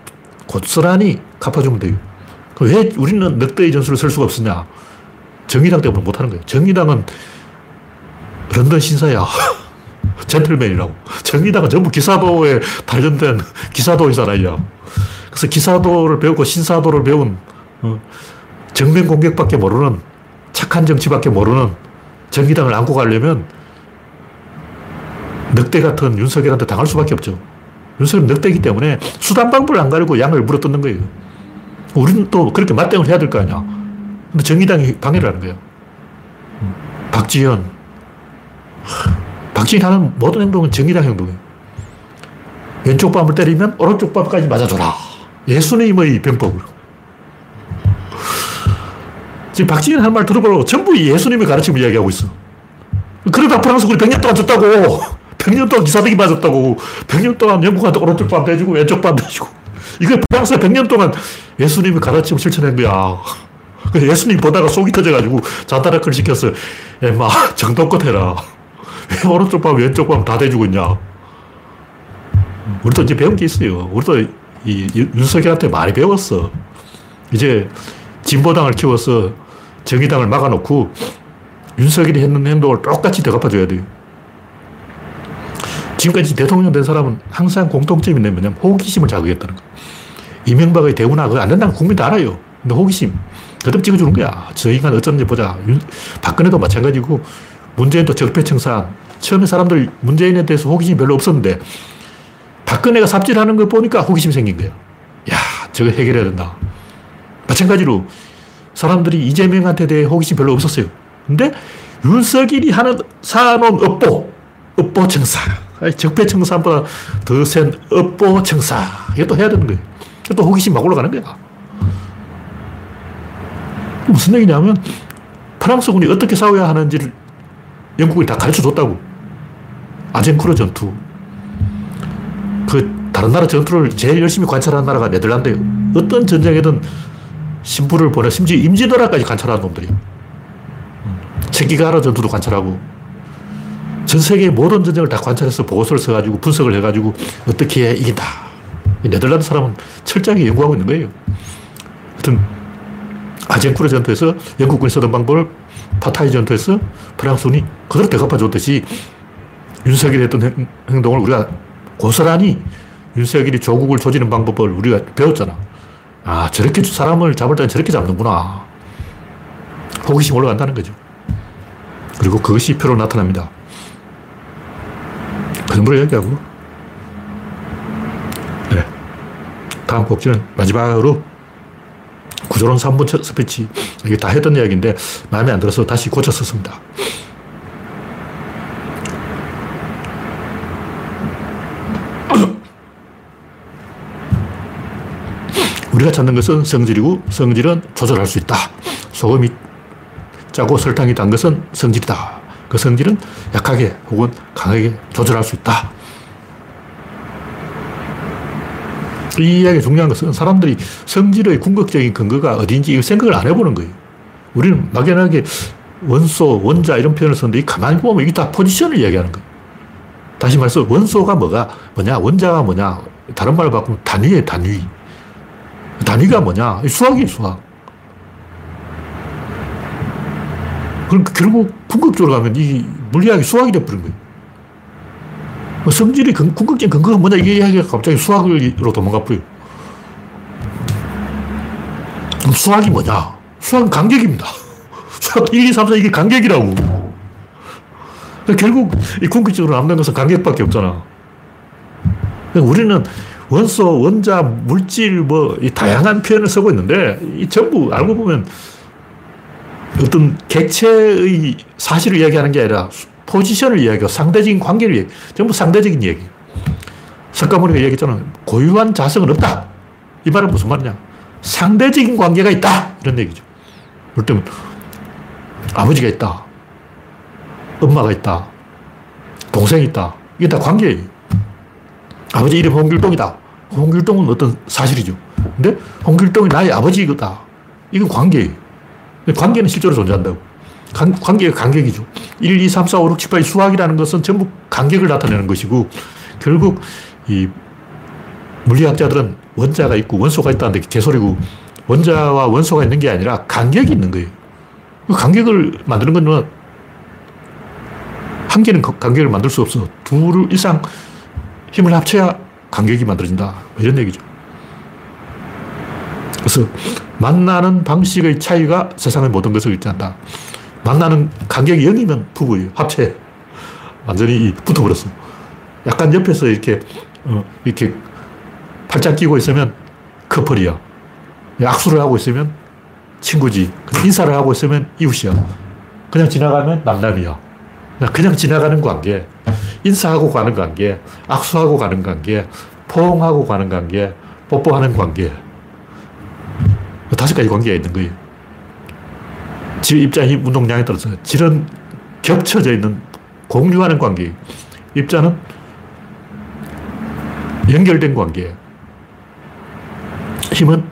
고스란히 갚아주면 돼요. 왜 우리는 늑대의 전술을 쓸 수가 없었냐? 정의당 때문에 못하는 거예요. 정의당은 런던 신사야. 젠틀맨이라고. 정의당은 전부 기사도에 발전된 기사도의 사나이야. 그래서 기사도를 배우고 신사도를 배운 어, 정면 공격밖에 모르는 착한 정치밖에 모르는 정의당을 안고 가려면 늑대 같은 윤석열한테 당할 수밖에 없죠. 윤석열은 늑대이기 때문에 수단 방법을 안 가리고 양을 물어뜯는 거예요. 우리는 또 그렇게 맞대응을 해야 될 거 아니야. 근데 정의당이 방해를 하는 거예요. 박지현. 박지현 하는 모든 행동은 정의당 행동이에요. 왼쪽 밤을 때리면 오른쪽 밤까지 맞아줘라. 예수님의 병법으로. 지금 박지현 하는 말 들어보라고 전부 예수님의 가르침을 이야기하고 있어. 그러다 프랑스군이 100년 동안 졌다고. 100년 동안 기사대기 맞았다고. 100년 동안 영국한테 오른쪽 밤 대주고 왼쪽 밤 대주고. 이거 프랑스가 100년 동안 예수님의 가르침을 실천한 거야. 예수님 보다가 속이 터져가지고 자다락을 시켰어. 엠마, 정도껏 해라. 왜 오른쪽 밤, 왼쪽 밤 다 대주고 있냐. 우리도 이제 배운 게 있어요. 우리도 이 윤석열한테 많이 배웠어. 이제 진보당을 키워서 정의당을 막아놓고 윤석열이 했는 행동을 똑같이 되갚아줘야 돼요. 지금까지 대통령 된 사람은 항상 공통점이 뭐냐면 호기심을 자극했다는 거. 이명박의 대우나 그거 안 된다는 국민 다 알아요. 근데 호기심. 거듭 찍어주는 거야. 저 인간 어쩌는지 보자. 박근혜도 마찬가지고 문재인도 적폐청산. 처음에 사람들 문재인에 대해서 호기심이 별로 없었는데 박근혜가 삽질하는 걸 보니까 호기심이 생긴 거예요. 야, 저거 해결해야 된다. 마찬가지로 사람들이 이재명한테 대해 호기심 별로 없었어요. 근데 윤석열이 하는 사놓은 업보, 업보 청사. 적폐청산보다 더 센 업보 청사. 이것도 해야 되는 거예요. 또 호기심 막 올라가는 거야. 무슨 얘기냐면 프랑스군이 어떻게 싸워야 하는지를 영국이 다 가르쳐 줬다고. 아젠쿠르 전투. 그 다른 나라 전투를 제일 열심히 관찰하는 나라가 네덜란드예요. 어떤 전쟁에든 신부를 보내 심지어 임진왜란까지 관찰하는 놈들이에요. 체기가라 전투도 관찰하고 전 세계 모든 전쟁을 다 관찰해서 보고서를 써가지고 분석을 해가지고 어떻게 해 이긴다. 네덜란드 사람은 철저하게 연구하고 있는 거예요. 하여튼 아젠쿠르 전투에서 영국군이 쓰던 방법을 파타이 전투에서 프랑스군이 그대로 대갚아 줬듯이 윤석열이 했던 행동을 우리가 고스란히 윤석열이 조국을 조지는 방법을 우리가 배웠잖아. 아, 저렇게 사람을 잡을 때는 저렇게 잡는구나. 호기심 올라간다는 거죠. 그리고 그것이 표로 나타납니다. 그 정도로 얘기하고. 네. 다음 곡지는 마지막으로 구조론 3분 스피치. 이게 다 했던 이야기인데 마음에 안 들어서 다시 고쳐 썼습니다. 우리가 찾는 것은 성질이고 성질은 조절할 수 있다. 소금이 짜고 설탕이 단 것은 성질이다. 그 성질은 약하게 혹은 강하게 조절할 수 있다. 이 이야기 중요한 것은 사람들이 성질의 궁극적인 근거가 어딘지 생각을 안 해보는 거예요. 우리는 막연하게 원소, 원자 이런 표현을 썼는데 가만히 보면 이게 다 포지션을 이야기하는 거예요. 다시 말해서 원소가 뭐가, 뭐냐, 원자가 뭐냐, 다른 말로 바꾸면 단위예 단위. 단위가 뭐냐? 수학이 수학. 그럼 결국 궁극적으로 가면 이 물리학이 수학이 돼버린 거예요. 뭐 성질이 근, 궁극적인 근거가 뭐냐 이게 이야기가 갑자기 수학으로 도망가 버려요. 그럼 수학이 뭐냐? 수학은 간격입니다. 수학 1, 2, 3, 4 이게 간격이라고. 결국 이 궁극적으로 남는 것은 간격밖에 없잖아. 우리는 원소, 원자, 물질, 뭐, 이 다양한 표현을 쓰고 있는데, 이 전부 알고 보면 어떤 객체의 사실을 이야기하는 게 아니라 포지션을 이야기하고 상대적인 관계를 이야기 전부 상대적인 얘기. 석가모니가 얘기했잖아. 고유한 자성은 없다. 이 말은 무슨 말이냐. 상대적인 관계가 있다. 이런 얘기죠. 그럴 때면 아버지가 있다. 엄마가 있다. 동생이 있다. 이게 다 관계예요. 아버지 이름 홍길동이다. 홍길동은 어떤 사실이죠. 근데 홍길동이 나의 아버지다. 이건 관계예요. 관계는 실제로 존재한다고. 관, 관계가 간격이죠. 1, 2, 3, 4, 5, 6, 7, 8 수학이라는 것은 전부 간격을 나타내는 것이고 결국 이 물리학자들은 원자가 있고 원소가 있다는데 개소리고 원자와 원소가 있는 게 아니라 간격이 있는 거예요. 그 간격을 만드는 건 한 개는 간격을 만들 수 없어. 둘 이상 힘을 합쳐야 간격이 만들어진다. 뭐 이런 얘기죠. 그래서 만나는 방식의 차이가 세상의 모든 것을 일치한다. 만나는 간격이 0이면 부부예요. 합체. 완전히 붙어버렸어. 약간 옆에서 이렇게, 어, 이렇게 팔짱 끼고 있으면 커플이야. 악수를 하고 있으면 친구지. 인사를 하고 있으면 이웃이야. 그냥 지나가면 남남이야. 그냥 지나가는 관계. 인사하고 가는 관계. 악수하고 가는 관계. 포옹하고 가는 관계. 뽀뽀하는 관계. 다섯 가지 관계가 있는 거예요. 질, 입자, 힘, 운동량에 따라서 질은 겹쳐져 있는 공유하는 관계. 입자는 연결된 관계. 힘은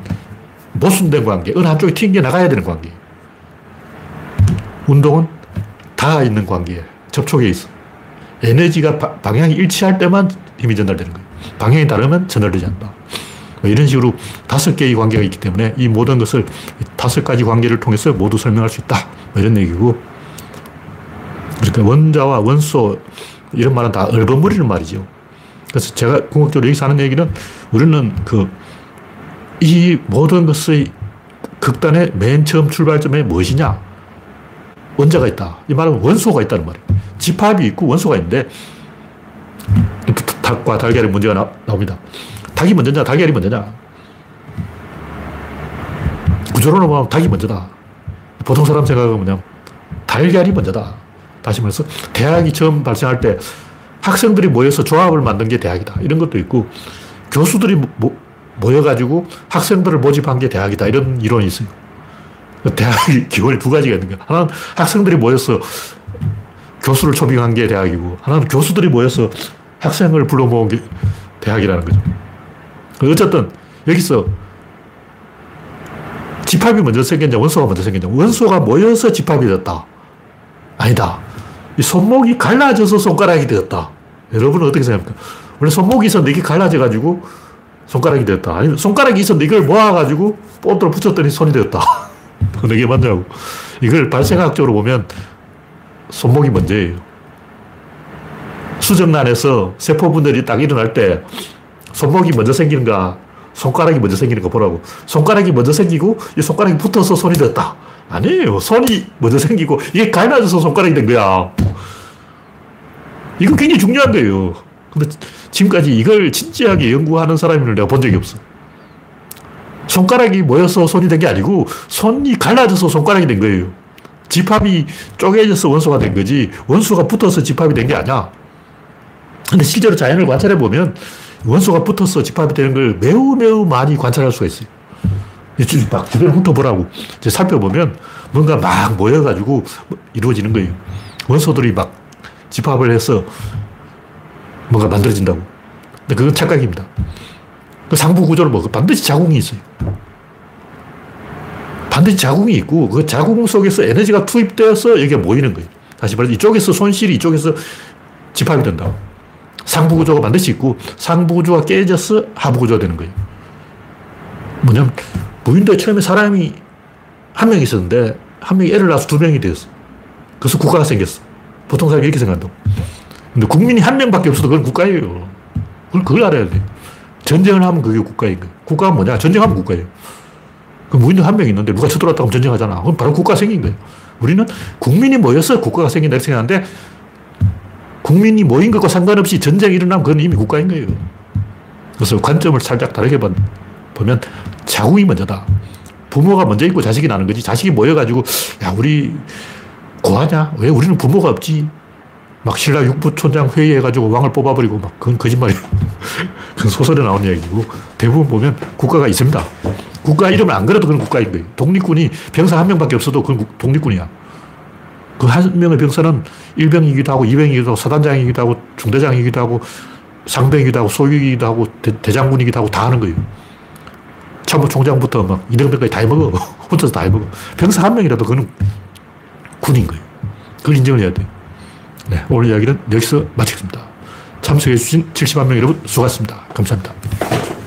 모순된 관계. 어느 한쪽이 튕겨 나가야 되는 관계. 운동은 다 있는 관계. 접촉에 있어. 에너지가 바, 방향이 일치할 때만 힘이 전달되는 거예요. 방향이 다르면 전달되지 않는다. 뭐 이런 식으로 다섯 개의 관계가 있기 때문에 이 모든 것을 다섯 가지 관계를 통해서 모두 설명할 수 있다. 뭐 이런 얘기고. 그러니까 원자와 원소 이런 말은 다 얼버무리는 말이죠. 그래서 제가 궁극적으로 여기서 하는 얘기는 우리는 그 이 모든 것의 극단의 맨 처음 출발점에 무엇이냐? 원자가 있다. 이 말은 원소가 있다는 말이에요. 집합이 있고 원소가 있는데 닭과 달걀의 문제가 나, 나옵니다. 닭이 먼저냐, 달걀이 먼저냐. 구조론으로 보면 닭이 먼저다. 보통 사람 생각은 뭐냐 달걀이 먼저다. 다시 말해서 대학이 처음 발생할 때 학생들이 모여서 조합을 만든 게 대학이다. 이런 것도 있고 교수들이 모, 모여가지고 학생들을 모집한 게 대학이다. 이런 이론이 있어요. 대학이 기본이 두 가지가 있는 거야. 하나는 학생들이 모여서 교수를 초빙한 게 대학이고, 하나는 교수들이 모여서 학생을 불러 모은 게 대학이라는 거죠. 어쨌든, 여기서 집합이 먼저 생겼냐, 원소가 먼저 생겼냐. 원소가 모여서 집합이 됐다. 아니다. 이 손목이 갈라져서 손가락이 되었다. 여러분은 어떻게 생각합니까? 원래 손목이 있었는데 이게 갈라져가지고 손가락이 되었다. 아니면 손가락이 있었는데 이걸 모아가지고 본드로 붙였더니 손이 되었다. 어느 게 맞냐고. 이걸 발생학적으로 보면 손목이 문제예요. 수정란에서 세포분들이 딱 일어날 때 손목이 먼저 생기는가, 손가락이 먼저 생기는가 보라고. 손가락이 먼저 생기고 이 손가락이 붙어서 손이 됐다. 아니에요. 손이 먼저 생기고 이게 갈라져서 손가락이 된 거야. 이건 굉장히 중요한 거예요. 근데 지금까지 이걸 진지하게 연구하는 사람을 내가 본 적이 없어. 손가락이 모여서 손이 된 게 아니고 손이 갈라져서 손가락이 된 거예요. 집합이 쪼개져서 원소가 된 거지 원소가 붙어서 집합이 된 게 아니야. 근데 실제로 자연을 관찰해 보면 원소가 붙어서 집합이 되는 걸 매우 매우 많이 관찰할 수가 있어요. 막 주변 훑어보라고. 이제 살펴보면 뭔가 막 모여가지고 이루어지는 거예요. 원소들이 막 집합을 해서 뭔가 만들어진다고. 근데 그건 착각입니다. 그 상부 구조를 뭐 반드시 자궁이 있어요. 반드시 자궁이 있고 그 자궁 속에서 에너지가 투입되어서 여기가 모이는 거예요. 다시 말해서 이쪽에서 손실이 이쪽에서 집합이 된다. 상부 구조가 반드시 있고 상부 구조가 깨져서 하부 구조가 되는 거예요. 뭐냐면 무인도에 처음에 사람이 한 명 있었는데 한 명이 애를 낳아서 두 명이 되었어. 그래서 국가가 생겼어. 보통 사람이 이렇게 생각한다고. 근데 국민이 한 명밖에 없어도 그건 국가예요. 그걸, 그걸 알아야 돼. 전쟁을 하면 그게 국가인 거예요. 국가가 뭐냐? 전쟁하면 국가예요. 그 무인도 한명 있는데 누가 쳐들어왔다고 하면 전쟁하잖아. 그럼 바로 국가 생긴 거예요. 우리는 국민이 모여서 국가가 생긴다 이렇게 생각하는데 국민이 모인 것과 상관없이 전쟁이 일어나면 그건 이미 국가인 거예요. 그래서 관점을 살짝 다르게 보면 자궁이 먼저다. 부모가 먼저 있고 자식이 나는 거지. 자식이 모여가지고, 야, 우리 고하냐? 왜 우리는 부모가 없지? 막 신라 육부촌장 회의해가지고 왕을 뽑아버리고 막 그건 거짓말이에요. 그건 소설에 나온 이야기고 대부분 보면 국가가 있습니다. 국가 이름을 안 그래도 그건 국가인 거예요. 독립군이 병사 한 명밖에 없어도 그건 독립군이야. 그 한 명의 병사는 일병이기도 하고 이병이기도 하고 사단장이기도 하고 중대장이기도 하고 상병이기도 하고 소위이기도 하고 대, 장군이기도 하고 다 하는 거예요. 참모총장부터 막 이등병까지 다 해먹어. 혼자서 다 해먹어. 병사 한 명이라도 그는 군인 거예요. 그걸 인정을 해야 돼. 네, 오늘 이야기는 여기서 마치겠습니다. 참석해주신 70만 명 여러분 수고하셨습니다. 감사합니다.